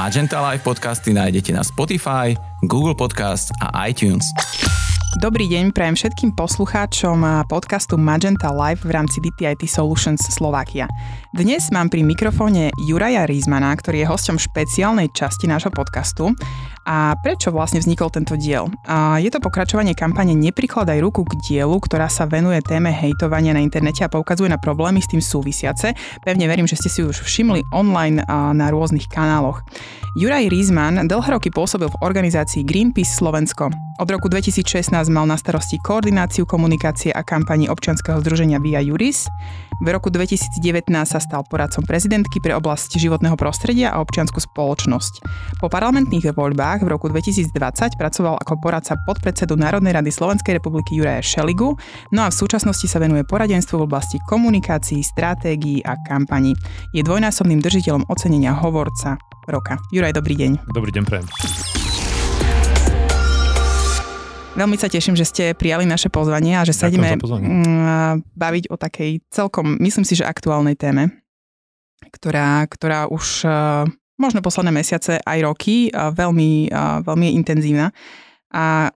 Magenta Live podcasty nájdete na Spotify, Google Podcast a iTunes. Dobrý deň prajem všetkým poslucháčom podcastu Magenta Live v rámci DTIT Solutions Slovakia. Dnes mám pri mikrofóne Juraja Rízmana, ktorý je hosťom špeciálnej časti nášho podcastu. A prečo vlastne vznikol tento diel? A je to pokračovanie kampane Neprikladaj ruku k dielu, ktorá sa venuje téme hejtovania na internete a poukazuje na problémy s tým súvisiace. Pevne verím, že ste si už všimli online na rôznych kanáloch. Juraj Rízman dlhé roky pôsobil v organizácii Greenpeace Slovensko. Od roku 2016 mal na starosti koordináciu komunikácie a kampani občianskeho združenia Via Juris. V roku 2019 sa stal poradcom prezidentky pre oblasť životného prostredia a občiansku spoločnosť. Po parlamentných voľbách v roku 2020 pracoval ako poradca podpredsedu Národnej rady Slovenskej republiky Juraja Šeligu, no a v súčasnosti sa venuje poradenstvu v oblasti komunikácií, stratégií a kampaní. Je dvojnásobným držiteľom ocenenia Hovorca roka. Juraj, dobrý deň. Dobrý deň, prajem. Veľmi sa teším, že ste prijali naše pozvanie a že sa ideme mm, baviť o takej celkom, myslím si, že aktuálnej téme, ktorá, ktorá už e, možno posledné mesiace aj roky veľmi, veľmi je intenzívna. A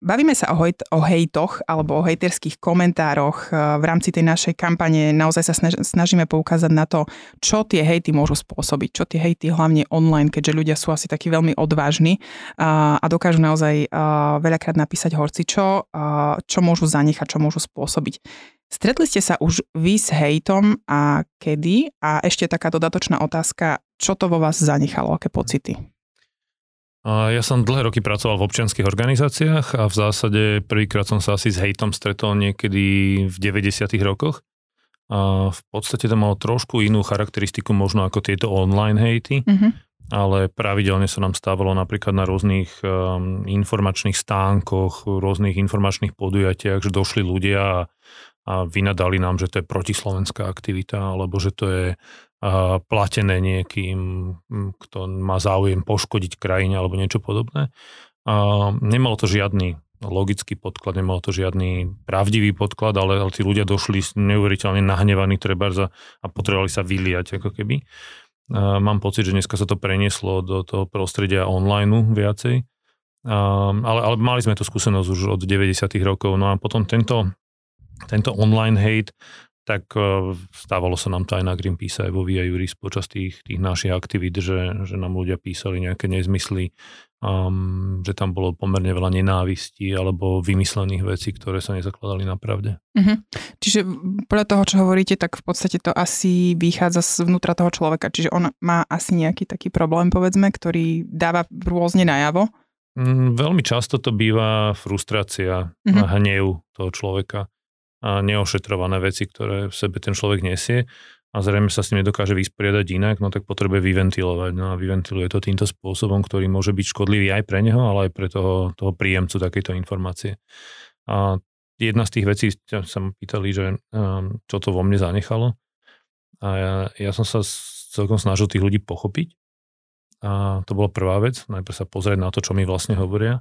Bavíme sa o, hejt, o hejtoch alebo o hejterských komentároch. Eh, v rámci tej našej kampane naozaj sa snaž, snažíme poukázať na to, čo tie hejty môžu spôsobiť, čo tie hejty hlavne online, keďže ľudia sú asi takí veľmi odvážni a, a dokážu naozaj a, veľakrát napísať horci čo, a, čo môžu zanechať, čo môžu spôsobiť. Stretli ste sa už vy s hejtom a kedy? A ešte taká dodatočná otázka, čo to vo vás zanechalo, aké pocity? Ja som dlhé roky pracoval v občianských organizáciách a v zásade prvýkrát som sa asi s hejtom stretol niekedy v 90. rokoch. A v podstate to malo trošku inú charakteristiku možno ako tieto online hejty, mm-hmm. ale pravidelne sa nám stávalo napríklad na rôznych um, informačných stánkoch, rôznych informačných podujatiach, že došli ľudia a, a vynadali nám, že to je protislovenská aktivita, alebo že to je platené niekým, kto má záujem poškodiť krajine alebo niečo podobné. Nemalo to žiadny logický podklad, nemalo to žiadny pravdivý podklad, ale, ale tí ľudia došli neuveriteľne nahnevaní treba a potrebovali sa vyliať ako keby. Mám pocit, že dneska sa to prenieslo do toho prostredia online viacej. Ale, ale mali sme tú skúsenosť už od 90. rokov. No a potom tento, tento online hate tak e, stávalo sa nám to aj na Greenpeace, aj vo Via Juris počas tých, tých našich aktivít, že, že nám ľudia písali nejaké nezmysly, um, že tam bolo pomerne veľa nenávistí alebo vymyslených vecí, ktoré sa nezakladali na pravde. Uh-huh. Čiže podľa toho, čo hovoríte, tak v podstate to asi vychádza zvnútra toho človeka. Čiže on má asi nejaký taký problém, povedzme, ktorý dáva rôzne najavo. Mm, veľmi často to býva frustrácia uh-huh. a hnev toho človeka neošetrované veci, ktoré v sebe ten človek nesie a zrejme sa s ním nedokáže vysporiadať inak, no tak potrebuje vyventilovať. No a vyventiluje to týmto spôsobom, ktorý môže byť škodlivý aj pre neho, ale aj pre toho, toho príjemcu takejto informácie. A jedna z tých vecí, sa ma pýtali, že um, čo to vo mne zanechalo. A ja, ja som sa celkom snažil tých ľudí pochopiť. A to bola prvá vec, najprv sa pozrieť na to, čo mi vlastne hovoria.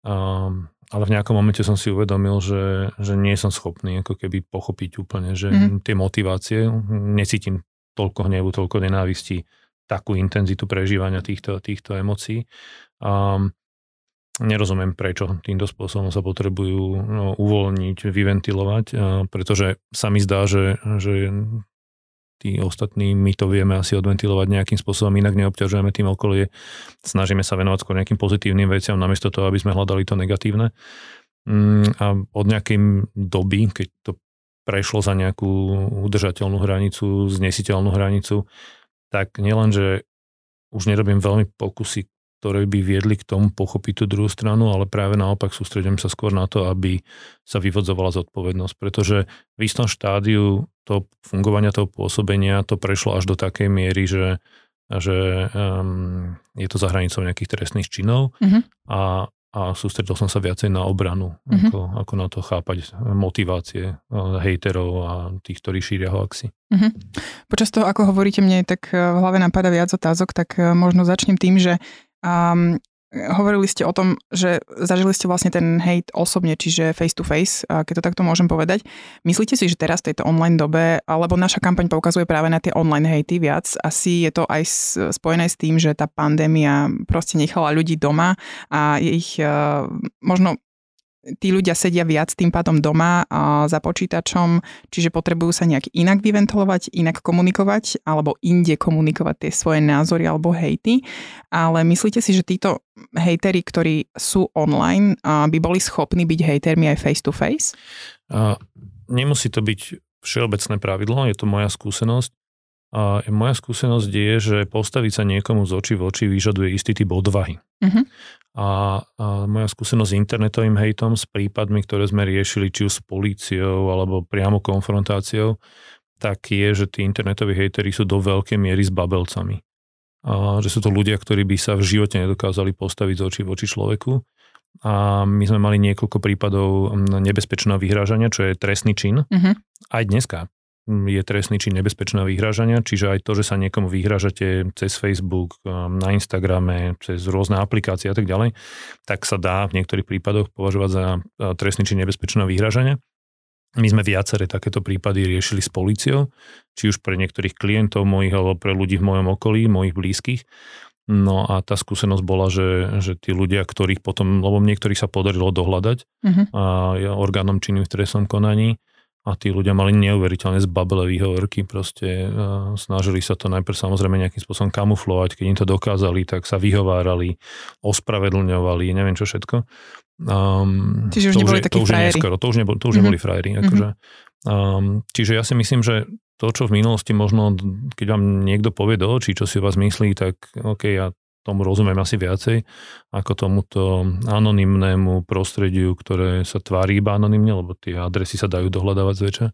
Um, ale v nejakom momente som si uvedomil, že, že nie som schopný ako keby pochopiť úplne, že mm. tie motivácie, necítim toľko hnevu, toľko nenávistí, takú intenzitu prežívania týchto, týchto emócií. Um, nerozumiem, prečo týmto spôsobom sa potrebujú no, uvoľniť, vyventilovať, pretože sa mi zdá, že, že tí ostatní, my to vieme asi odventilovať nejakým spôsobom, inak neobťažujeme tým okolie, snažíme sa venovať skôr nejakým pozitívnym veciam, namiesto toho, aby sme hľadali to negatívne. Mm, a od nejakej doby, keď to prešlo za nejakú udržateľnú hranicu, znesiteľnú hranicu, tak nielen, že už nerobím veľmi pokusy ktoré by viedli k tomu pochopiť tú druhú stranu, ale práve naopak sústredím sa skôr na to, aby sa vyvodzovala zodpovednosť, pretože v istom štádiu to fungovania toho pôsobenia to prešlo až do takej miery, že, že um, je to za hranicou nejakých trestných činov uh-huh. a, a sústredil som sa viacej na obranu, uh-huh. ako, ako na to chápať motivácie uh, hejterov a tých, ktorí šíria hoaxy. Uh-huh. Počas toho, ako hovoríte, mne tak v hlave napadá viac otázok, tak uh, možno začnem tým, že Um, hovorili ste o tom, že zažili ste vlastne ten hate osobne, čiže face to face, keď to takto môžem povedať. Myslíte si, že teraz v tejto online dobe, alebo naša kampaň poukazuje práve na tie online hejty viac, asi je to aj spojené s tým, že tá pandémia proste nechala ľudí doma a je ich možno tí ľudia sedia viac tým pádom doma a za počítačom, čiže potrebujú sa nejak inak vyventilovať, inak komunikovať alebo inde komunikovať tie svoje názory alebo hejty. Ale myslíte si, že títo hejteri, ktorí sú online, by boli schopní byť hejtermi aj face to face? Nemusí to byť všeobecné pravidlo, je to moja skúsenosť. A moja skúsenosť je, že postaviť sa niekomu z očí v oči vyžaduje istý typ odvahy. Uh-huh. A, a moja skúsenosť s internetovým hejtom, s prípadmi, ktoré sme riešili či už s políciou alebo priamo konfrontáciou, tak je, že tí internetoví hejteri sú do veľkej miery s babelcami. A, že sú to ľudia, ktorí by sa v živote nedokázali postaviť z očí voči človeku. A my sme mali niekoľko prípadov nebezpečného vyhrážania, čo je trestný čin. Uh-huh. Aj dneska je trestný či nebezpečného vyhrážania, čiže aj to, že sa niekomu vyhrážate cez Facebook, um, na Instagrame, cez rôzne aplikácie a tak ďalej, tak sa dá v niektorých prípadoch považovať za uh, trestný či nebezpečného vyhrážania. My sme viaceré takéto prípady riešili s policiou, či už pre niektorých klientov mojich alebo pre ľudí v mojom okolí, mojich blízkych. No a tá skúsenosť bola, že, že tí ľudia, ktorých potom, lebo niektorých sa podarilo dohľadať uh-huh. a orgánom činným v trestnom konaní, a tí ľudia mali neuveriteľne zbabelé výhovorky, proste uh, snažili sa to najprv samozrejme nejakým spôsobom kamuflovať, keď im to dokázali, tak sa vyhovárali, ospravedlňovali, neviem čo všetko. Um, čiže už to neboli už, takí to už frajeri. Neskoro, to už, nebol, to už mm-hmm. neboli frajeri. Akože. Um, čiže ja si myslím, že to, čo v minulosti možno, keď vám niekto povie do očí, čo si o vás myslí, tak OK, ja tomu rozumiem asi viacej, ako tomuto anonymnému prostrediu, ktoré sa tvári iba anonymne, lebo tie adresy sa dajú dohľadávať zväčša.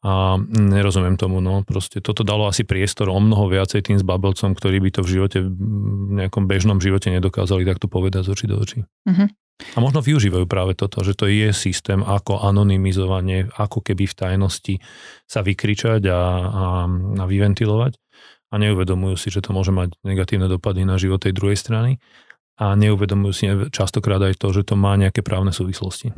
A nerozumiem tomu, no proste toto dalo asi priestor o mnoho viacej tým zbabelcom, ktorí by to v živote, v nejakom bežnom živote nedokázali takto povedať z očí do očí. Uh-huh. A možno využívajú práve toto, že to je systém ako anonymizovanie, ako keby v tajnosti sa vykričať a, a, a vyventilovať a neuvedomujú si, že to môže mať negatívne dopady na život tej druhej strany a neuvedomujú si častokrát aj to, že to má nejaké právne súvislosti.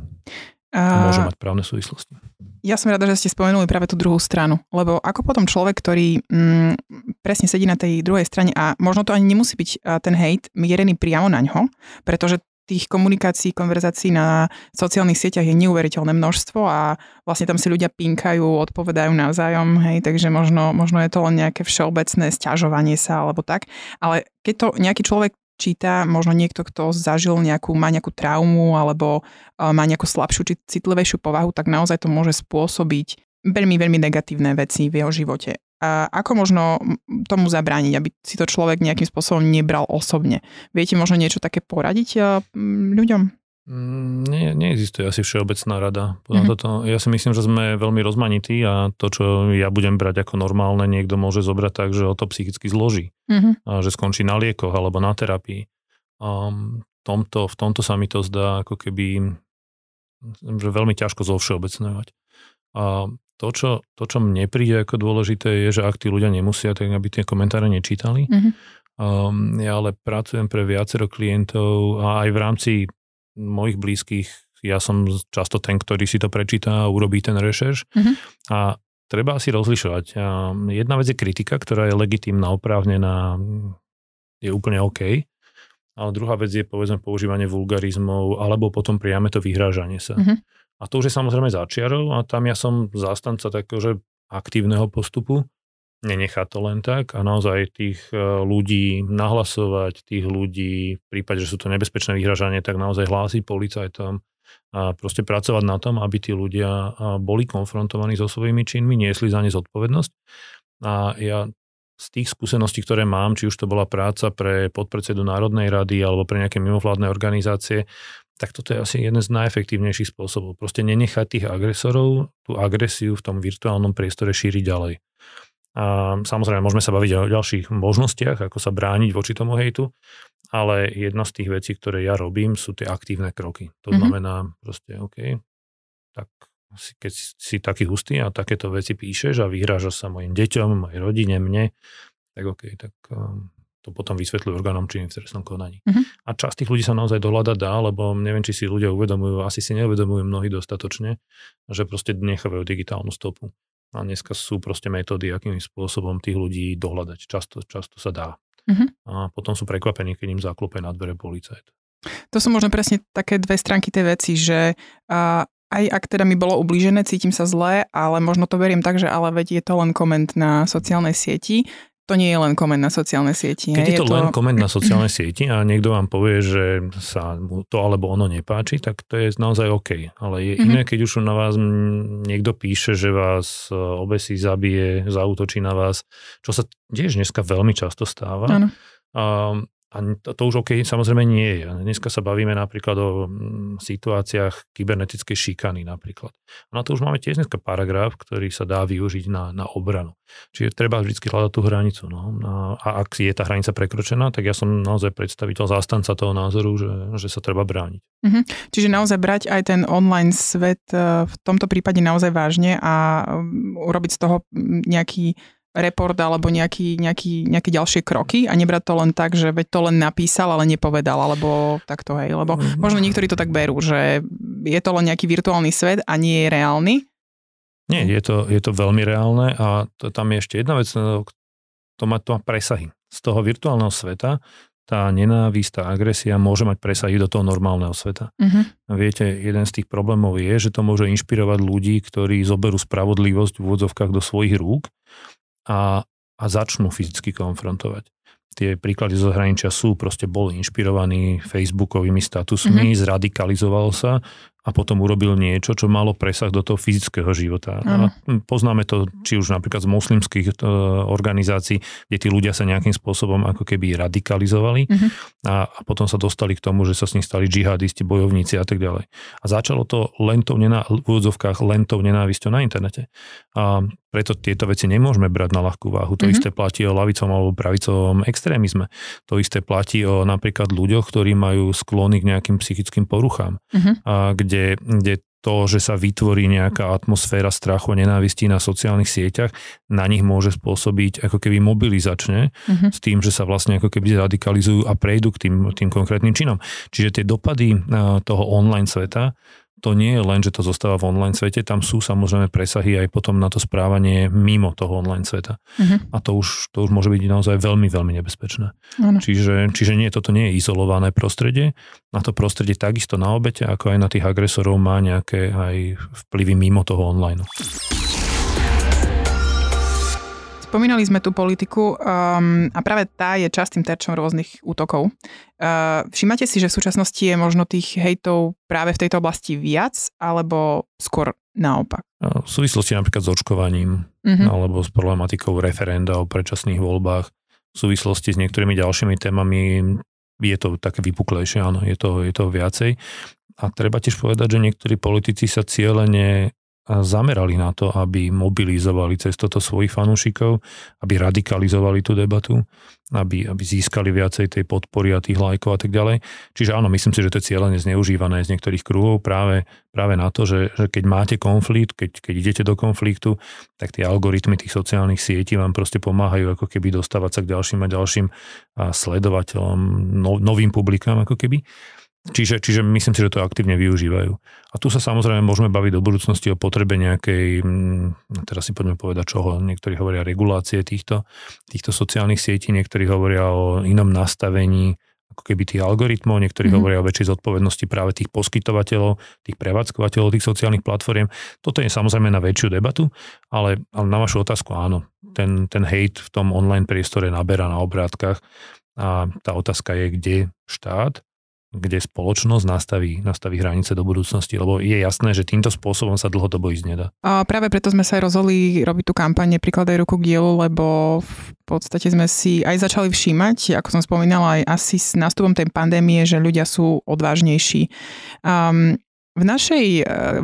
A... Môže mať právne súvislosti. Ja som rada, že ste spomenuli práve tú druhú stranu, lebo ako potom človek, ktorý mm, presne sedí na tej druhej strane a možno to ani nemusí byť ten hate mierený priamo na ňo, pretože tých komunikácií, konverzácií na sociálnych sieťach je neuveriteľné množstvo a vlastne tam si ľudia pinkajú, odpovedajú navzájom, hej, takže možno, možno je to len nejaké všeobecné sťažovanie sa alebo tak. Ale keď to nejaký človek číta, možno niekto, kto zažil nejakú, má nejakú traumu alebo má nejakú slabšiu či citlivejšiu povahu, tak naozaj to môže spôsobiť veľmi, veľmi negatívne veci v jeho živote. A ako možno tomu zabrániť, aby si to človek nejakým spôsobom nebral osobne? Viete možno niečo také poradiť ľuďom? Mm, nie, neexistuje asi všeobecná rada. mm-hmm. toto. Ja si myslím, že sme veľmi rozmanití a to, čo ja budem brať ako normálne, niekto môže zobrať tak, že ho to psychicky zloží. Mm-hmm. A že skončí na liekoch alebo na terapii. A tomto, v tomto sa mi to zdá ako keby že veľmi ťažko zovšeobecňovať. A to, čo, to, čo mne príde ako dôležité, je, že ak tí ľudia nemusia, tak aby tie komentáre nečítali. Mm-hmm. Um, ja ale pracujem pre viacero klientov a aj v rámci mojich blízkych ja som často ten, ktorý si to prečíta a urobí ten rešerš. Mm-hmm. A treba si rozlišovať. Jedna vec je kritika, ktorá je legitímna, oprávnená, je úplne OK. Ale druhá vec je povedzme používanie vulgarizmov alebo potom priame to vyhrážanie sa. Mm-hmm. A to už je samozrejme začiarov a tam ja som zástanca takého, že aktívneho postupu, nenechá to len tak a naozaj tých e, ľudí nahlasovať, tých ľudí v prípade, že sú to nebezpečné vyhražanie, tak naozaj hlásiť policajtom a proste pracovať na tom, aby tí ľudia boli konfrontovaní so svojimi činmi, niesli za ne zodpovednosť. A ja z tých skúseností, ktoré mám, či už to bola práca pre podpredsedu Národnej rady alebo pre nejaké mimovládne organizácie, tak toto je asi jeden z najefektívnejších spôsobov. Proste nenechať tých agresorov, tú agresiu v tom virtuálnom priestore šíriť ďalej. A samozrejme, môžeme sa baviť o ďalších možnostiach, ako sa brániť voči tomu hejtu, ale jedna z tých vecí, ktoré ja robím, sú tie aktívne kroky. To mm-hmm. znamená proste, OK, tak si, keď si taký hustý a takéto veci píšeš a vyhrážaš sa mojim deťom, mojej rodine, mne, tak OK, tak um, to potom vysvetľujú orgánom činným v trestnom konaní. Uh-huh. A časť tých ľudí sa naozaj dohľadať dá, lebo neviem, či si ľudia uvedomujú, asi si neuvedomujú mnohí dostatočne, že proste nechávajú digitálnu stopu. A dneska sú proste metódy, akým spôsobom tých ľudí dohľadať. Často, často sa dá. Uh-huh. A potom sú prekvapení, keď im zaklope na dvere policajt. To sú možno presne také dve stránky tej veci, že a, aj ak teda mi bolo ublížené, cítim sa zle, ale možno to beriem tak, že ale veď je to len koment na sociálnej sieti to nie je len koment na sociálnej sieti. Keď je, je to, to len koment na sociálnej sieti a niekto vám povie, že sa mu to alebo ono nepáči, tak to je naozaj OK. Ale je mm-hmm. iné, keď už na vás niekto píše, že vás e, obesí, zabije, zautočí na vás, čo sa tiež dneska veľmi často stáva. Ano. A a to, už OK samozrejme nie je. Dneska sa bavíme napríklad o mm, situáciách kybernetickej šikany napríklad. Na to už máme tiež dneska paragraf, ktorý sa dá využiť na, na obranu. Čiže treba vždy hľadať tú hranicu. No. A ak je tá hranica prekročená, tak ja som naozaj predstaviteľ zástanca toho názoru, že, že sa treba brániť. Mhm. Čiže naozaj brať aj ten online svet e, v tomto prípade naozaj vážne a mm, urobiť z toho mm, nejaký report alebo nejaký, nejaký, nejaké ďalšie kroky a nebrať to len tak, že veď to len napísal, ale nepovedal, alebo takto, hej. Lebo mhm. možno niektorí to tak berú, že je to len nejaký virtuálny svet a nie je reálny. Nie, je to, je to veľmi reálne a to, tam je ešte jedna vec, no, to má, to má presahy. Z toho virtuálneho sveta tá nenávisť, tá agresia môže mať presahy do toho normálneho sveta. Uh-huh. Viete, jeden z tých problémov je, že to môže inšpirovať ľudí, ktorí zoberú spravodlivosť v úvodzovkách do svojich rúk a, a začnú fyzicky konfrontovať. Tie príklady zo zahraničia sú, proste boli inšpirovaní facebookovými statusmi, mm-hmm. zradikalizoval sa a potom urobil niečo, čo malo presah do toho fyzického života. A poznáme to či už napríklad z moslimských uh, organizácií, kde tí ľudia sa nejakým spôsobom ako keby radikalizovali uh-huh. a, a potom sa dostali k tomu, že sa s nich stali džihadisti, bojovníci a tak ďalej. A začalo to len tou, nená, v úvodzovkách len tou nenávisťou na internete. A preto tieto veci nemôžeme brať na ľahkú váhu. To uh-huh. isté platí o lavicovom alebo pravicovom extrémizme. To isté platí o napríklad ľuďoch, ktorí majú sklony k nejakým psychickým poruchám, uh-huh. a kde kde, kde to, že sa vytvorí nejaká atmosféra strachu a nenávisti na sociálnych sieťach, na nich môže spôsobiť ako keby mobilizačne uh-huh. s tým, že sa vlastne ako keby radikalizujú a prejdú k tým, tým konkrétnym činom. Čiže tie dopady toho online sveta to nie je len, že to zostáva v online svete, tam sú samozrejme presahy aj potom na to správanie mimo toho online sveta. Uh-huh. A to už, to už môže byť naozaj veľmi, veľmi nebezpečné. Čiže, čiže nie, toto nie je izolované prostredie. Na to prostredie takisto na obete, ako aj na tých agresorov má nejaké aj vplyvy mimo toho online. Spomínali sme tú politiku um, a práve tá je častým terčom rôznych útokov. Uh, všimate si, že v súčasnosti je možno tých hejtov práve v tejto oblasti viac, alebo skôr naopak? V súvislosti napríklad s očkovaním, uh-huh. alebo s problematikou referenda o predčasných voľbách, v súvislosti s niektorými ďalšími témami je to také vypuklejšie, áno, je to, je to viacej. A treba tiež povedať, že niektorí politici sa cieľene zamerali na to, aby mobilizovali cez toto svojich fanúšikov, aby radikalizovali tú debatu, aby, aby získali viacej tej podpory a tých lajkov a tak ďalej. Čiže áno, myslím si, že to je cieľene zneužívané z niektorých kruhov práve, práve na to, že, že keď máte konflikt, keď, keď idete do konfliktu, tak tie algoritmy tých sociálnych sietí vám proste pomáhajú ako keby dostávať sa k ďalším a ďalším sledovateľom, no, novým publikám ako keby. Čiže, čiže myslím si, že to aktívne využívajú. A tu sa samozrejme môžeme baviť do budúcnosti o potrebe nejakej, mm, teraz si poďme povedať čoho, niektorí hovoria regulácie týchto, týchto sociálnych sietí, niektorí hovoria o inom nastavení ako keby tých algoritmov, niektorí mm-hmm. hovoria o väčšej zodpovednosti práve tých poskytovateľov, tých prevádzkovateľov tých sociálnych platform. Toto je samozrejme na väčšiu debatu, ale, ale na vašu otázku áno. Ten, ten hate v tom online priestore naberá na obrátkach a tá otázka je, kde štát kde spoločnosť nastaví, nastaví hranice do budúcnosti, lebo je jasné, že týmto spôsobom sa dlhodobo ísť nedá. A práve preto sme sa aj rozhodli robiť tú kampaň Nepríkladaj ruku k dielu, lebo v podstate sme si aj začali všímať, ako som spomínala, aj asi s nástupom tej pandémie, že ľudia sú odvážnejší. Um, v, našej,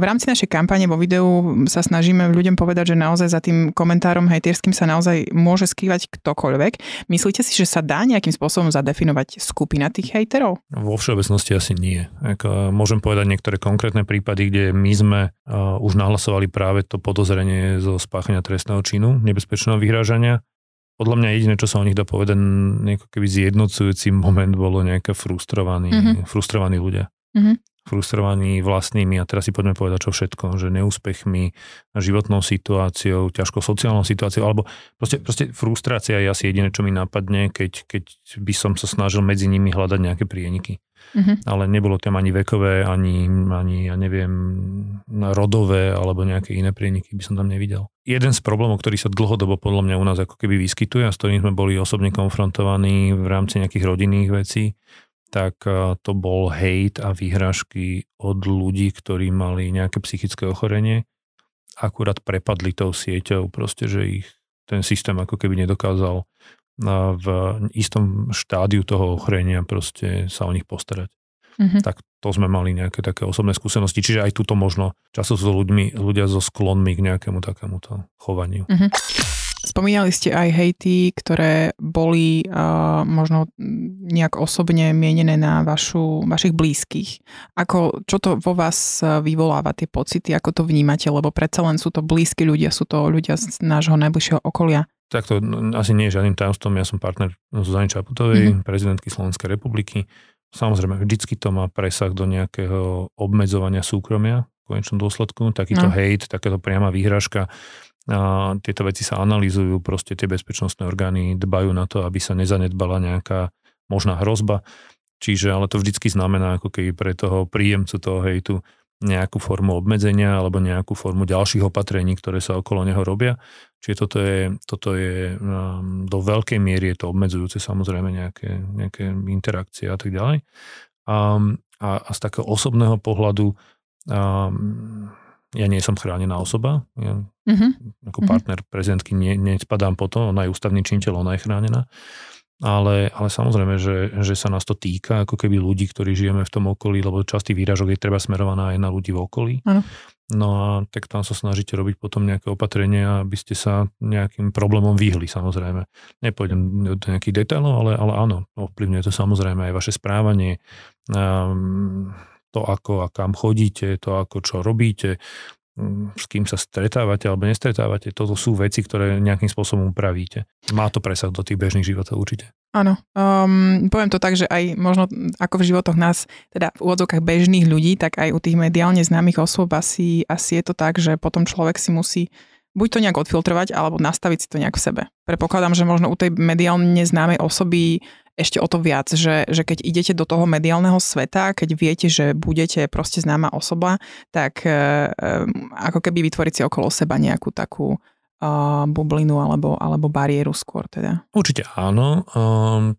v rámci našej kampane vo videu sa snažíme ľuďom povedať, že naozaj za tým komentárom hejterským sa naozaj môže skrývať ktokoľvek. Myslíte si, že sa dá nejakým spôsobom zadefinovať skupina tých hejterov? Vo všeobecnosti asi nie. Ako, môžem povedať niektoré konkrétne prípady, kde my sme uh, už nahlasovali práve to podozrenie zo spáchania trestného činu, nebezpečného vyhrážania podľa mňa jediné, čo sa o nich dá povedať, keby zjednocujúci moment bolo nejaké frustrovaní, mm-hmm. frustrovaní ľudia. Mm-hmm. Frustrovaní vlastnými, a teraz si poďme povedať čo všetko, že neúspechmi, životnou situáciou, ťažkou sociálnou situáciou, alebo proste, proste frustrácia je asi jediné, čo mi napadne, keď, keď by som sa snažil medzi nimi hľadať nejaké prieniky. Mm-hmm. Ale nebolo tam ani vekové, ani, ani, ja neviem, rodové alebo nejaké iné prieniky by som tam nevidel. Jeden z problémov, ktorý sa dlhodobo podľa mňa u nás ako keby vyskytuje a s ktorým sme boli osobne konfrontovaní v rámci nejakých rodinných vecí, tak e, to bol hejt a výhražky od ľudí, ktorí mali nejaké psychické ochorenie, akurát prepadli tou sieťou, proste, že ich ten systém ako keby nedokázal v istom štádiu toho ochorenia proste sa o nich postarať. Mm-hmm. Tak to sme mali nejaké také osobné skúsenosti. Čiže aj túto možno často sú ľuďmi, ľudia so sklonmi k nejakému takémuto chovaniu. Mm-hmm. Spomínali ste aj hejty, ktoré boli uh, možno nejak osobne mienené na vašu, vašich blízkych. Ako, čo to vo vás vyvoláva tie pocity, ako to vnímate, lebo predsa len sú to blízki ľudia, sú to ľudia z nášho najbližšieho okolia. Tak to asi nie je žiadnym tajomstvom. Ja som partner Zuzany Čaputovej, mm-hmm. prezidentky Slovenskej republiky. Samozrejme, vždycky to má presah do nejakého obmedzovania súkromia v konečnom dôsledku. Takýto no. hate, takéto priama výhražka. A tieto veci sa analýzujú, proste tie bezpečnostné orgány dbajú na to, aby sa nezanedbala nejaká možná hrozba. Čiže, ale to vždycky znamená, ako keby pre toho príjemcu toho hejtu nejakú formu obmedzenia alebo nejakú formu ďalších opatrení, ktoré sa okolo neho robia. Čiže toto je, toto je um, do veľkej miery je to obmedzujúce samozrejme nejaké, nejaké interakcie a tak ďalej. Um, a, a z takého osobného pohľadu um, ja nie som chránená osoba. Ja mm-hmm. ako mhm. partner prezidentky nie, nespadám po to, ona je ústavný činiteľ, ona je chránená ale, ale samozrejme, že, že sa nás to týka, ako keby ľudí, ktorí žijeme v tom okolí, lebo častý výražok je treba smerovaná aj na ľudí v okolí. Ano. No a tak tam sa snažíte robiť potom nejaké opatrenia, aby ste sa nejakým problémom vyhli, samozrejme. Nepôjdem do nejakých detailov, ale, ale áno, ovplyvňuje to samozrejme aj vaše správanie, um, to ako a kam chodíte, to ako čo robíte, s kým sa stretávate alebo nestretávate, toto sú veci, ktoré nejakým spôsobom upravíte. Má to presah do tých bežných životov určite. Áno, um, poviem to tak, že aj možno ako v životoch nás, teda v úvodzovkách bežných ľudí, tak aj u tých mediálne známych osôb asi, asi je to tak, že potom človek si musí buď to nejak odfiltrovať, alebo nastaviť si to nejak v sebe. Prepokladám, že možno u tej mediálne známej osoby ešte o to viac, že, že keď idete do toho mediálneho sveta, keď viete, že budete proste známa osoba, tak e, ako keby vytvoriť si okolo seba nejakú takú uh, bublinu alebo, alebo bariéru skôr teda. Určite áno. Um,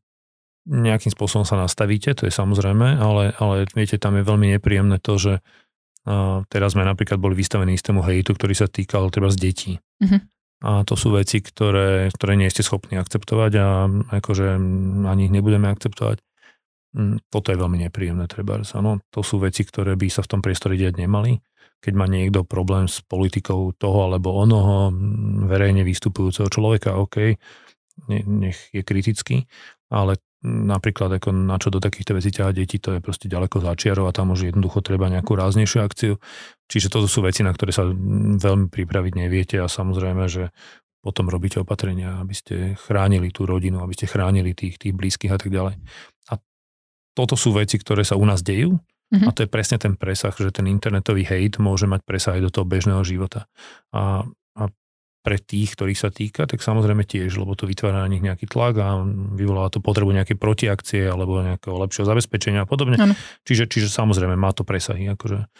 nejakým spôsobom sa nastavíte, to je samozrejme, ale, ale viete, tam je veľmi nepríjemné to, že uh, teraz sme napríklad boli vystavení istému hejtu, ktorý sa týkal treba z detí. Uh-huh. A to sú veci, ktoré, ktoré nie ste schopní akceptovať a akože ani ich nebudeme akceptovať. Mm, toto je veľmi nepríjemné, treba. Ano, to sú veci, ktoré by sa v tom priestore diať nemali. Keď má niekto problém s politikou toho alebo onoho mm, verejne vystupujúceho človeka, OK, nech je kritický, ale napríklad ako na čo do takýchto vecí ťahať deti, to je proste ďaleko začiarov a tam už jednoducho treba nejakú ráznejšiu akciu. Čiže toto sú veci, na ktoré sa veľmi pripraviť neviete a samozrejme, že potom robíte opatrenia, aby ste chránili tú rodinu, aby ste chránili tých, tých blízkych a tak ďalej. A toto sú veci, ktoré sa u nás dejú mm-hmm. a to je presne ten presah, že ten internetový hate môže mať presah aj do toho bežného života. A pre tých, ktorých sa týka, tak samozrejme tiež, lebo to vytvára na nich nejaký tlak a vyvoláva to potrebu nejakej protiakcie alebo nejakého lepšieho zabezpečenia a podobne. Ano. Čiže, čiže samozrejme má to presahy akože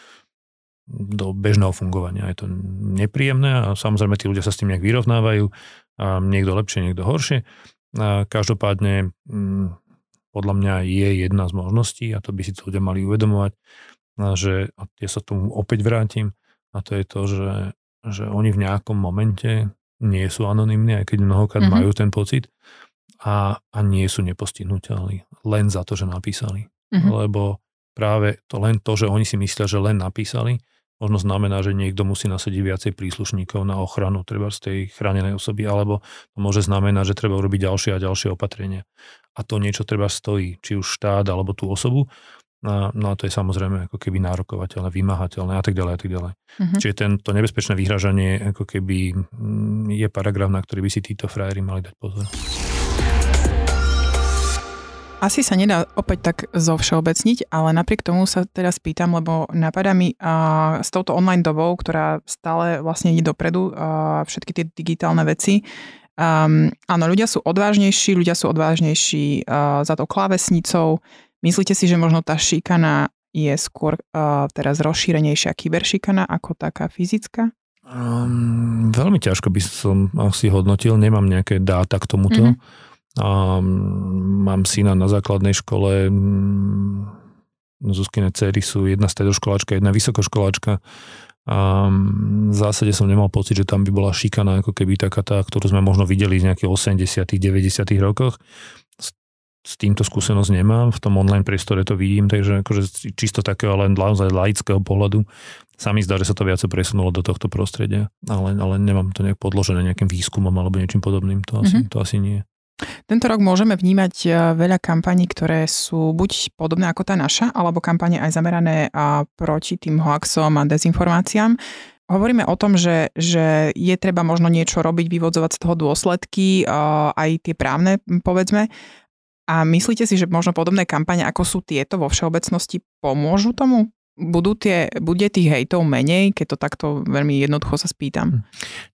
do bežného fungovania. Je to nepríjemné a samozrejme tí ľudia sa s tým nejak vyrovnávajú. A niekto lepšie, niekto horšie. A každopádne mm, podľa mňa je jedna z možností a to by si ľudia mali uvedomovať, že a ja sa tomu opäť vrátim a to je to, že že oni v nejakom momente nie sú anonimní, aj keď mnohokrát mm-hmm. majú ten pocit a, a nie sú nepostihnutelní len za to, že napísali. Mm-hmm. Lebo práve to len to, že oni si myslia, že len napísali, možno znamená, že niekto musí nasadiť viacej príslušníkov na ochranu treba z tej chránenej osoby, alebo to môže znamenať, že treba urobiť ďalšie a ďalšie opatrenia. A to niečo treba stojí, či už štát alebo tú osobu. No, no a to je samozrejme ako keby nárokovateľné, vymáhateľné a tak ďalej a tak ďalej. Uh-huh. Čiže tento nebezpečné vyhražanie ako keby mm, je paragraf, na ktorý by si títo frajeri mali dať pozor. Asi sa nedá opäť tak zovšeobecniť, ale napriek tomu sa teraz pýtam, lebo napadá mi a, s touto online dobou, ktorá stále vlastne ide dopredu, a všetky tie digitálne veci, Um, áno, ľudia sú odvážnejší, ľudia sú odvážnejší uh, za tou klávesnicou. Myslíte si, že možno tá šikana je skôr uh, teraz rozšírenejšia kyberšikana ako taká fyzická? Um, veľmi ťažko by som asi hodnotil, nemám nejaké dáta k tomuto. Mm-hmm. Um, mám syna na základnej škole, um, Zuzkine cery sú jedna stredoškoláčka, jedna vysokoškoláčka. A v zásade som nemal pocit, že tam by bola šikana ako keby taká tá, ktorú sme možno videli z nejakých 80 90 rokoch. S, týmto skúsenosť nemám, v tom online priestore to vidím, takže akože čisto takého len naozaj laického pohľadu sa mi zdá, že sa to viac presunulo do tohto prostredia, ale, ale nemám to nejak podložené nejakým výskumom alebo niečím podobným, to asi, mm-hmm. to asi nie. Tento rok môžeme vnímať e, veľa kampaní, ktoré sú buď podobné ako tá naša, alebo kampane aj zamerané proti tým hoaxom a dezinformáciám. Hovoríme o tom, že, že je treba možno niečo robiť, vyvodzovať z toho dôsledky, aj tie právne, povedzme. A myslíte si, že možno podobné kampane, ako sú tieto vo všeobecnosti, pomôžu tomu? budú tie, bude tých hejtov menej, keď to takto veľmi jednoducho sa spýtam? Hm.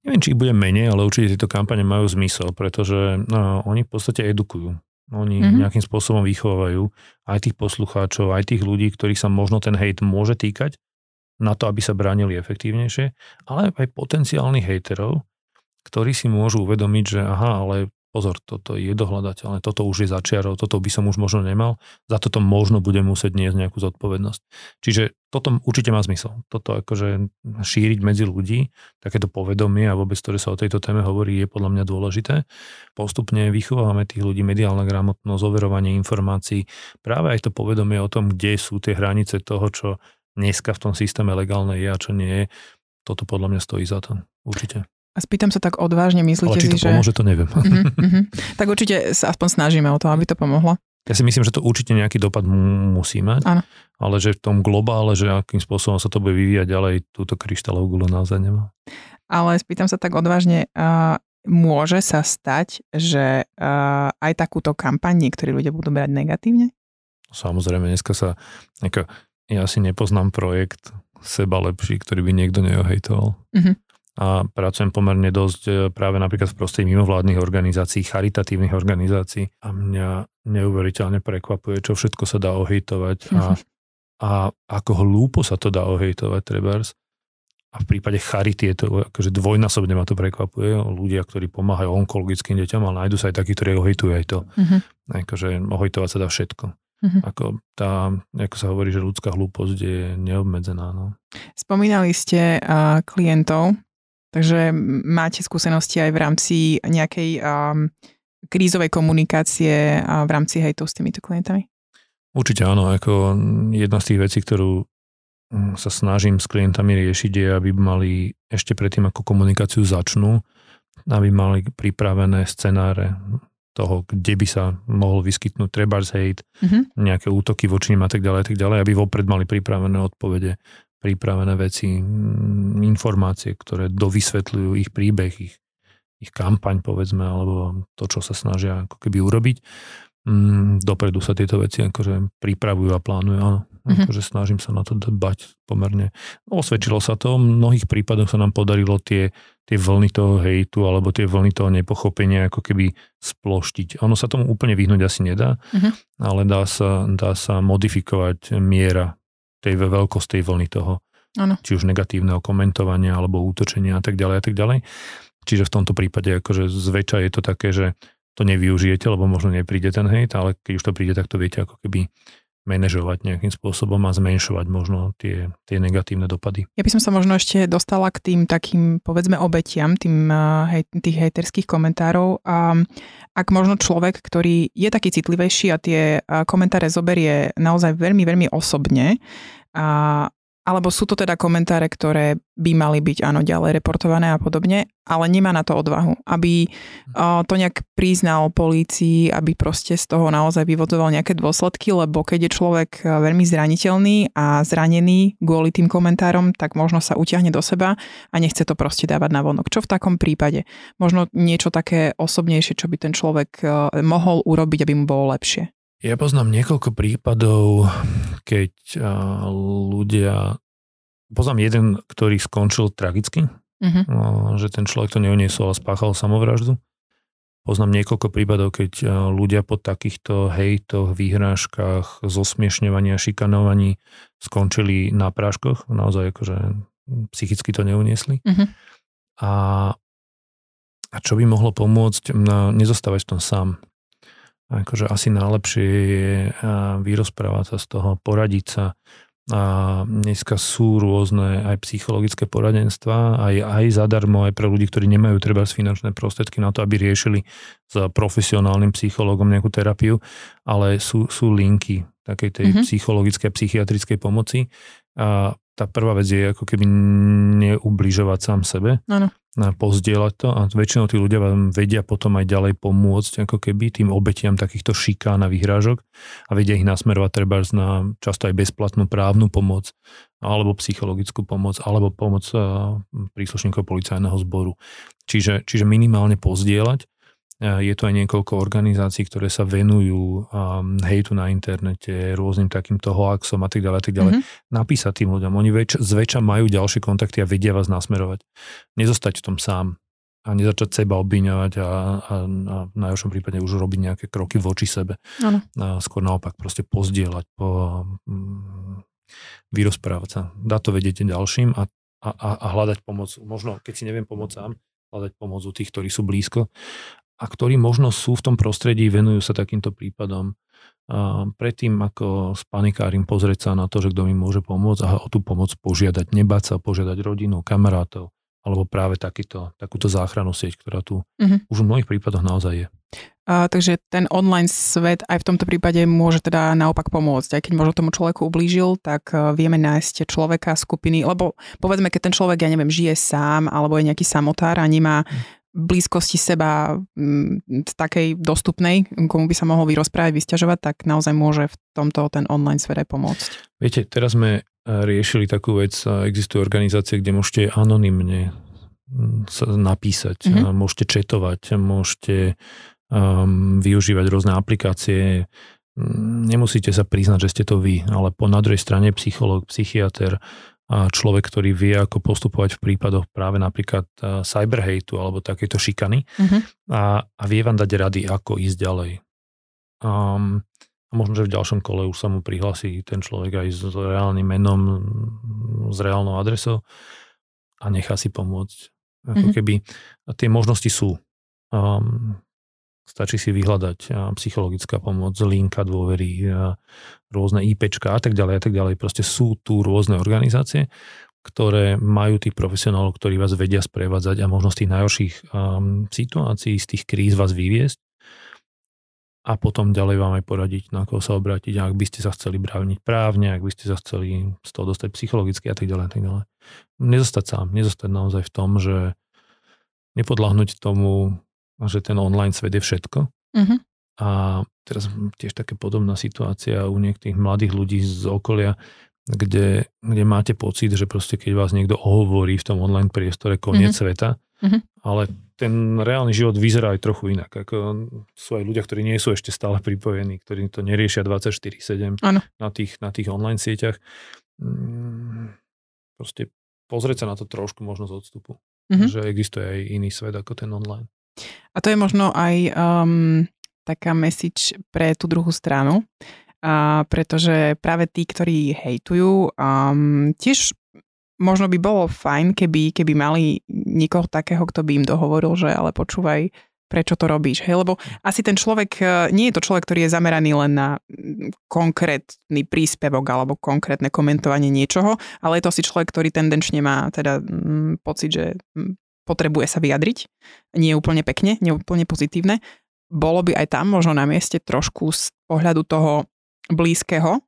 Neviem, či ich bude menej, ale určite tieto kampane majú zmysel, pretože no, oni v podstate edukujú. Oni mm-hmm. nejakým spôsobom vychovajú aj tých poslucháčov, aj tých ľudí, ktorých sa možno ten hejt môže týkať, na to, aby sa bránili efektívnejšie, ale aj potenciálnych hejterov, ktorí si môžu uvedomiť, že aha, ale pozor, toto je dohľadateľné, toto už je začiarov, toto by som už možno nemal, za toto možno budem musieť niesť nejakú zodpovednosť. Čiže toto určite má zmysel. Toto akože šíriť medzi ľudí, takéto povedomie a vôbec, ktoré sa o tejto téme hovorí, je podľa mňa dôležité. Postupne vychovávame tých ľudí mediálna gramotnosť, overovanie informácií, práve aj to povedomie o tom, kde sú tie hranice toho, čo dneska v tom systéme legálne je a čo nie je. Toto podľa mňa stojí za to. Určite. A spýtam sa tak odvážne, myslíte Ale či to si, pomôže, že... to neviem. Uh-huh, uh-huh. Tak určite sa aspoň snažíme o to, aby to pomohlo. Ja si myslím, že to určite nejaký dopad musí mať, ano. ale že v tom globále, že akým spôsobom sa to bude vyvíjať ďalej, túto kryštálovú gulu naozaj nemá. Ale spýtam sa tak odvážne, uh, môže sa stať, že uh, aj takúto kampaň niektorí ľudia budú brať negatívne? Samozrejme, dneska sa, ako, ja si nepoznám projekt seba lepší, ktorý by niekto neohejtoval. Uh-huh a pracujem pomerne dosť e, práve napríklad v prostredí mimovládnych organizácií, charitatívnych organizácií a mňa neuveriteľne prekvapuje, čo všetko sa dá ohejtovať a, a ako hlúpo sa to dá ohejtovať trebárs. A v prípade charity je to akože dvojnásobne ma to prekvapuje. Ľudia, ktorí pomáhajú onkologickým deťom, ale nájdu sa aj takí, ktorí ohejtujú aj to. Uh-huh. Akože ohejtovať sa dá všetko. Uh-huh. Ako tá, ako sa hovorí, že ľudská hlúposť je neobmedzená. No. Spomínali ste uh, klientov, Takže máte skúsenosti aj v rámci nejakej um, krízovej komunikácie a v rámci hejtov s týmito klientami? Určite áno, ako jedna z tých vecí, ktorú mm, sa snažím s klientami riešiť je, aby mali ešte predtým, ako komunikáciu začnú, aby mali pripravené scenáre toho, kde by sa mohol vyskytnúť trebárs hate, mm-hmm. nejaké útoky voči nim a tak ďalej, a tak ďalej, aby vopred mali pripravené odpovede pripravené veci, mm, informácie, ktoré dovysvetľujú ich príbeh, ich, ich kampaň, povedzme, alebo to, čo sa snažia ako keby urobiť. Mm, dopredu sa tieto veci akože pripravujú a plánujú, áno. Mm-hmm. Akože snažím sa na to dbať pomerne. Osvedčilo sa to, v mnohých prípadoch sa nám podarilo tie, tie vlny toho hejtu alebo tie vlny toho nepochopenia ako keby sploštiť. Ono sa tomu úplne vyhnúť asi nedá, mm-hmm. ale dá sa, dá sa modifikovať miera tej veľkosť tej vlny toho. Ano. Či už negatívneho komentovania alebo útočenia a tak ďalej a tak ďalej. Čiže v tomto prípade akože zväčša je to také, že to nevyužijete, lebo možno nepríde ten hejt, ale keď už to príde, tak to viete ako keby manažovať nejakým spôsobom a zmenšovať možno tie, tie negatívne dopady. Ja by som sa možno ešte dostala k tým takým, povedzme, obetiam tým, hej, tých hejterských komentárov. A ak možno človek, ktorý je taký citlivejší a tie komentáre zoberie naozaj veľmi, veľmi osobne, a alebo sú to teda komentáre, ktoré by mali byť áno ďalej reportované a podobne, ale nemá na to odvahu, aby uh, to nejak priznal polícii, aby proste z toho naozaj vyvodoval nejaké dôsledky, lebo keď je človek veľmi zraniteľný a zranený kvôli tým komentárom, tak možno sa utiahne do seba a nechce to proste dávať na vonok. Čo v takom prípade? Možno niečo také osobnejšie, čo by ten človek uh, mohol urobiť, aby mu bolo lepšie. Ja poznám niekoľko prípadov, keď ľudia... Poznám jeden, ktorý skončil tragicky, uh-huh. že ten človek to neuniesol a spáchal samovraždu. Poznám niekoľko prípadov, keď ľudia po takýchto hejtoch, výhrážkach, a šikanovaní skončili na práškoch, naozaj akože psychicky to neuniesli. Uh-huh. A, a čo by mohlo pomôcť? Nezostávať v tom sám akože asi najlepšie je vyrozprávať sa z toho, poradiť sa. A dneska sú rôzne aj psychologické poradenstva, aj, aj zadarmo, aj pre ľudí, ktorí nemajú treba finančné prostriedky na to, aby riešili s profesionálnym psychologom nejakú terapiu, ale sú, sú linky takej tej mm-hmm. psychologickej psychiatrickej pomoci. A tá prvá vec je ako keby neubližovať sám sebe. Ano pozdieľať to a väčšinou tí ľudia vám vedia potom aj ďalej pomôcť ako keby tým obetiam takýchto šikán a vyhrážok a vedia ich nasmerovať treba na často aj bezplatnú právnu pomoc alebo psychologickú pomoc alebo pomoc príslušníkov policajného zboru. Čiže, čiže minimálne pozdieľať je to aj niekoľko organizácií, ktoré sa venujú um, hejtu na internete, rôznym takýmto hoaxom a tak ďalej, a tak ďalej. Mm-hmm. Napísať tým ľuďom. Oni väč- zväčša majú ďalšie kontakty a vedia vás nasmerovať. Nezostať v tom sám a nezačať seba obviňovať a, a, a v najhoršom prípade už robiť nejaké kroky voči sebe. Ano. A skôr naopak proste pozdieľať, po, um, vyrozprávať sa. Dá to vedieť ďalším a, a, a hľadať pomoc. Možno, keď si neviem pomôcť sám, hľadať pomoc u tých, ktorí sú blízko a ktorí možno sú v tom prostredí, venujú sa takýmto prípadom. A predtým, ako s panikárim pozrieť sa na to, že kto mi môže pomôcť a o tú pomoc požiadať, nebáť sa požiadať rodinu, kamarátov, alebo práve takýto, takúto záchranu sieť, ktorá tu uh-huh. už v mnohých prípadoch naozaj je. A, takže ten online svet aj v tomto prípade môže teda naopak pomôcť. Aj keď možno tomu človeku ublížil, tak e, vieme nájsť človeka, skupiny, lebo povedzme, keď ten človek, ja neviem, žije sám alebo je nejaký samotár a nemá mhm blízkosti seba mm, takej dostupnej, komu by sa mohol vyrozprávať, vysťažovať, tak naozaj môže v tomto ten online sfere pomôcť. Viete, teraz sme e, riešili takú vec, existujú organizácie, kde môžete anonymne mm, sa napísať, mm-hmm. môžete četovať, môžete um, využívať rôzne aplikácie, mm, nemusíte sa priznať, že ste to vy, ale po na druhej strane psychológ, psychiatr, človek, ktorý vie, ako postupovať v prípadoch práve napríklad cyberhateu alebo takéto šikany uh-huh. a, a vie vám dať rady, ako ísť ďalej. Um, a možno, že v ďalšom kole už sa mu prihlási ten človek aj s reálnym menom, s reálnou adresou a nechá si pomôcť. Ako uh-huh. keby tie možnosti sú. Um, Stačí si vyhľadať psychologická pomoc, linka dôvery, rôzne IPčka a tak ďalej a tak ďalej. Proste sú tu rôzne organizácie, ktoré majú tých profesionálov, ktorí vás vedia sprevádzať a možno z tých najhorších um, situácií, z tých kríz vás vyviesť a potom ďalej vám aj poradiť, na koho sa obrátiť, ak by ste sa chceli brániť právne, ak by ste sa chceli z toho dostať psychologicky a tak ďalej a tak ďalej. Nezostať sám, nezostať naozaj v tom, že nepodľahnuť tomu že ten online svet je všetko. Uh-huh. A teraz tiež taká podobná situácia u niektorých mladých ľudí z okolia, kde, kde máte pocit, že proste keď vás niekto ohovorí v tom online priestore koniec uh-huh. sveta, uh-huh. ale ten reálny život vyzerá aj trochu inak. Ako sú aj ľudia, ktorí nie sú ešte stále pripojení, ktorí to neriešia 24-7 na tých, na tých online sieťach. Mm, proste pozrieť sa na to trošku možno z odstupu. Uh-huh. Že existuje aj iný svet ako ten online. A to je možno aj um, taká message pre tú druhú stranu, uh, pretože práve tí, ktorí hejtujú, um, tiež možno by bolo fajn, keby, keby mali niekoho takého, kto by im dohovoril, že ale počúvaj, prečo to robíš. Hej? Lebo asi ten človek, uh, nie je to človek, ktorý je zameraný len na mm, konkrétny príspevok alebo konkrétne komentovanie niečoho, ale je to si človek, ktorý tendenčne má teda m, mm, pocit, že mm, potrebuje sa vyjadriť, nie úplne pekne, nie úplne pozitívne. Bolo by aj tam možno na mieste trošku z pohľadu toho blízkeho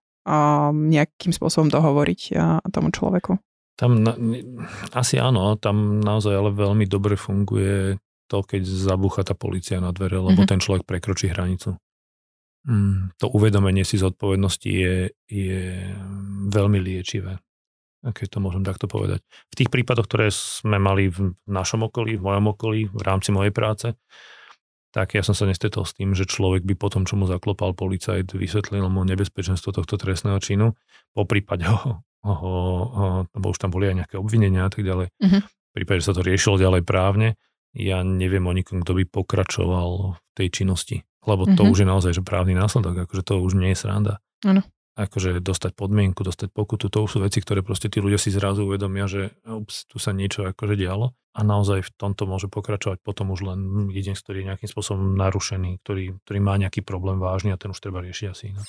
nejakým spôsobom dohovoriť tomu človeku. Tam na, asi áno, tam naozaj ale veľmi dobre funguje to, keď zabúcha tá policia na dvere, lebo mm-hmm. ten človek prekročí hranicu. Mm, to uvedomenie si zodpovednosti je, je veľmi liečivé keď to môžem takto povedať. V tých prípadoch, ktoré sme mali v našom okolí, v mojom okolí, v rámci mojej práce, tak ja som sa nestretol s tým, že človek by potom, čo mu zaklopal policajt, vysvetlil mu nebezpečenstvo tohto trestného činu, po prípade ho, ho, ho lebo už tam boli aj nejaké obvinenia a tak ďalej. Uh-huh. V prípade, že sa to riešilo ďalej právne, ja neviem o nikom, kto by pokračoval v tej činnosti. Lebo to uh-huh. už je naozaj že právny následok, akože to už nie je sranda. Ano akože dostať podmienku, dostať pokutu, to už sú veci, ktoré proste tí ľudia si zrazu uvedomia, že ups, tu sa niečo akože dialo a naozaj v tomto môže pokračovať potom už len jeden, ktorý je nejakým spôsobom narušený, ktorý, ktorý má nejaký problém vážny a ten už treba riešiť asi. No.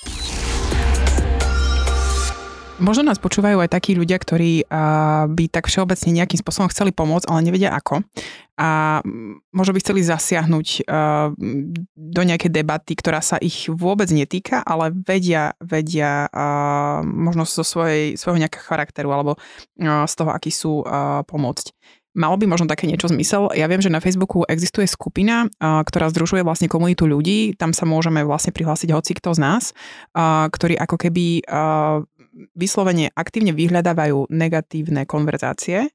Možno nás počúvajú aj takí ľudia, ktorí by tak všeobecne nejakým spôsobom chceli pomôcť, ale nevedia ako. A možno by chceli zasiahnuť do nejakej debaty, ktorá sa ich vôbec netýka, ale vedia, vedia možno zo svojej, svojho nejakého charakteru alebo z toho, aký sú pomôcť. Malo by možno také niečo zmysel. Ja viem, že na Facebooku existuje skupina, ktorá združuje vlastne komunitu ľudí. Tam sa môžeme vlastne prihlásiť hoci kto z nás, ktorí ako keby vyslovene aktívne vyhľadávajú negatívne konverzácie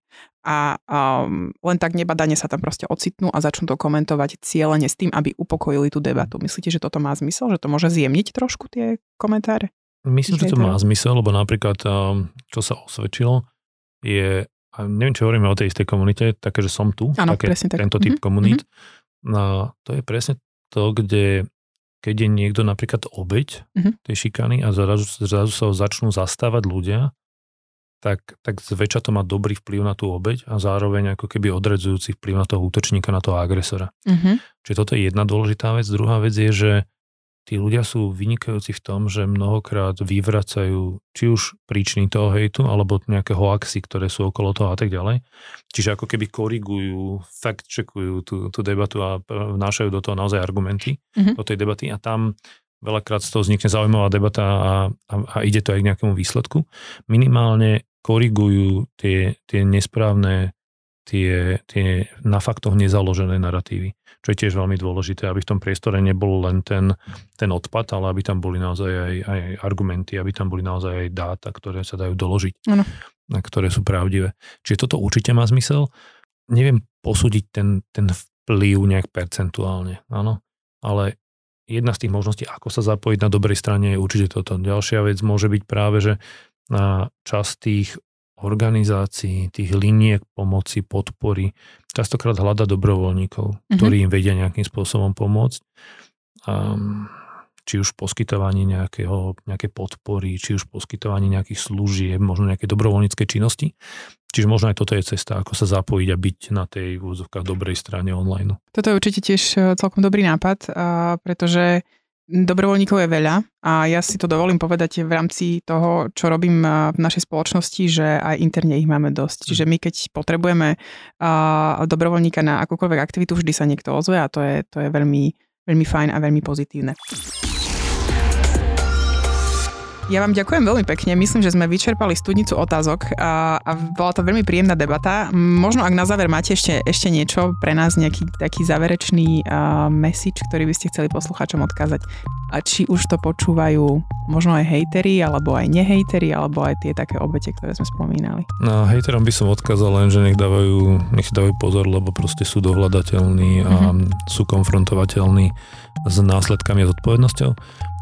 a um, len tak nebadane sa tam proste ocitnú a začnú to komentovať cieľene s tým, aby upokojili tú debatu. Myslíte, že toto má zmysel? Že to môže zjemniť trošku tie komentáre? Myslím, že to má zmysel, lebo napríklad, um, čo sa osvedčilo, je, a neviem, čo hovoríme o tej istej komunite, také, že som tu, ano, také, tak. tento typ mm-hmm. komunít. Mm-hmm. No, to je presne to, kde keď je niekto napríklad obeď uh-huh. tej šikany a zrazu, zrazu sa ho začnú zastávať ľudia, tak, tak zväčša to má dobrý vplyv na tú obeď a zároveň ako keby odredzujúci vplyv na toho útočníka, na toho agresora. Uh-huh. Čiže toto je jedna dôležitá vec. Druhá vec je, že tí ľudia sú vynikajúci v tom, že mnohokrát vyvracajú či už príčiny toho hejtu, alebo nejaké hoaxy, ktoré sú okolo toho a tak ďalej. Čiže ako keby korigujú, fact checkujú tú, tú debatu a vnášajú do toho naozaj argumenty, mm-hmm. do tej debaty a tam veľakrát z toho vznikne zaujímavá debata a, a, a ide to aj k nejakému výsledku. Minimálne korigujú tie, tie nesprávne tie, tie na faktoch nezaložené narratívy, čo je tiež veľmi dôležité, aby v tom priestore nebol len ten, ten odpad, ale aby tam boli naozaj aj, aj argumenty, aby tam boli naozaj aj dáta, ktoré sa dajú doložiť, ano. ktoré sú pravdivé. Čiže toto určite má zmysel. Neviem posúdiť ten, ten vplyv nejak percentuálne, áno, ale jedna z tých možností, ako sa zapojiť na dobrej strane je určite toto. Ďalšia vec môže byť práve, že na časť tých organizácií, tých liniek pomoci, podpory, častokrát hľada dobrovoľníkov, mm-hmm. ktorí im vedia nejakým spôsobom pomôcť. Um, či už poskytovanie nejakého, nejaké podpory, či už poskytovanie nejakých služieb, možno nejaké dobrovoľníckej činnosti. Čiže možno aj toto je cesta, ako sa zapojiť a byť na tej v dobrej strane online. Toto je určite tiež e, celkom dobrý nápad, pretože Dobrovoľníkov je veľa a ja si to dovolím povedať v rámci toho, čo robím v našej spoločnosti, že aj interne ich máme dosť. Hm. Čiže my keď potrebujeme dobrovoľníka na akúkoľvek aktivitu, vždy sa niekto ozve a to je, to je veľmi, veľmi fajn a veľmi pozitívne. Ja vám ďakujem veľmi pekne. Myslím, že sme vyčerpali studnicu otázok a, a bola to veľmi príjemná debata. Možno ak na záver máte ešte, ešte niečo pre nás, nejaký taký záverečný uh, message, ktorý by ste chceli poslucháčom odkázať. A či už to počúvajú možno aj hejteri, alebo aj nehejteri, alebo aj tie také obete, ktoré sme spomínali. No, hejterom by som odkázal len, že nech dávajú, nech dávajú pozor, lebo proste sú dohľadateľní a mm-hmm. sú konfrontovateľní s následkami a zodpovednosťou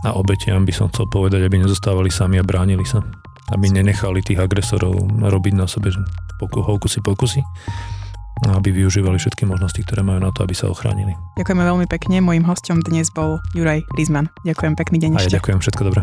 a obetiam by som chcel povedať, aby nezostávali sami a bránili sa. Aby nenechali tých agresorov robiť na sebe hokusy pokusy a aby využívali všetky možnosti, ktoré majú na to, aby sa ochránili. Ďakujeme veľmi pekne. Mojím hostom dnes bol Juraj Rizman. Ďakujem pekný deň A ja ďakujem, všetko dobré.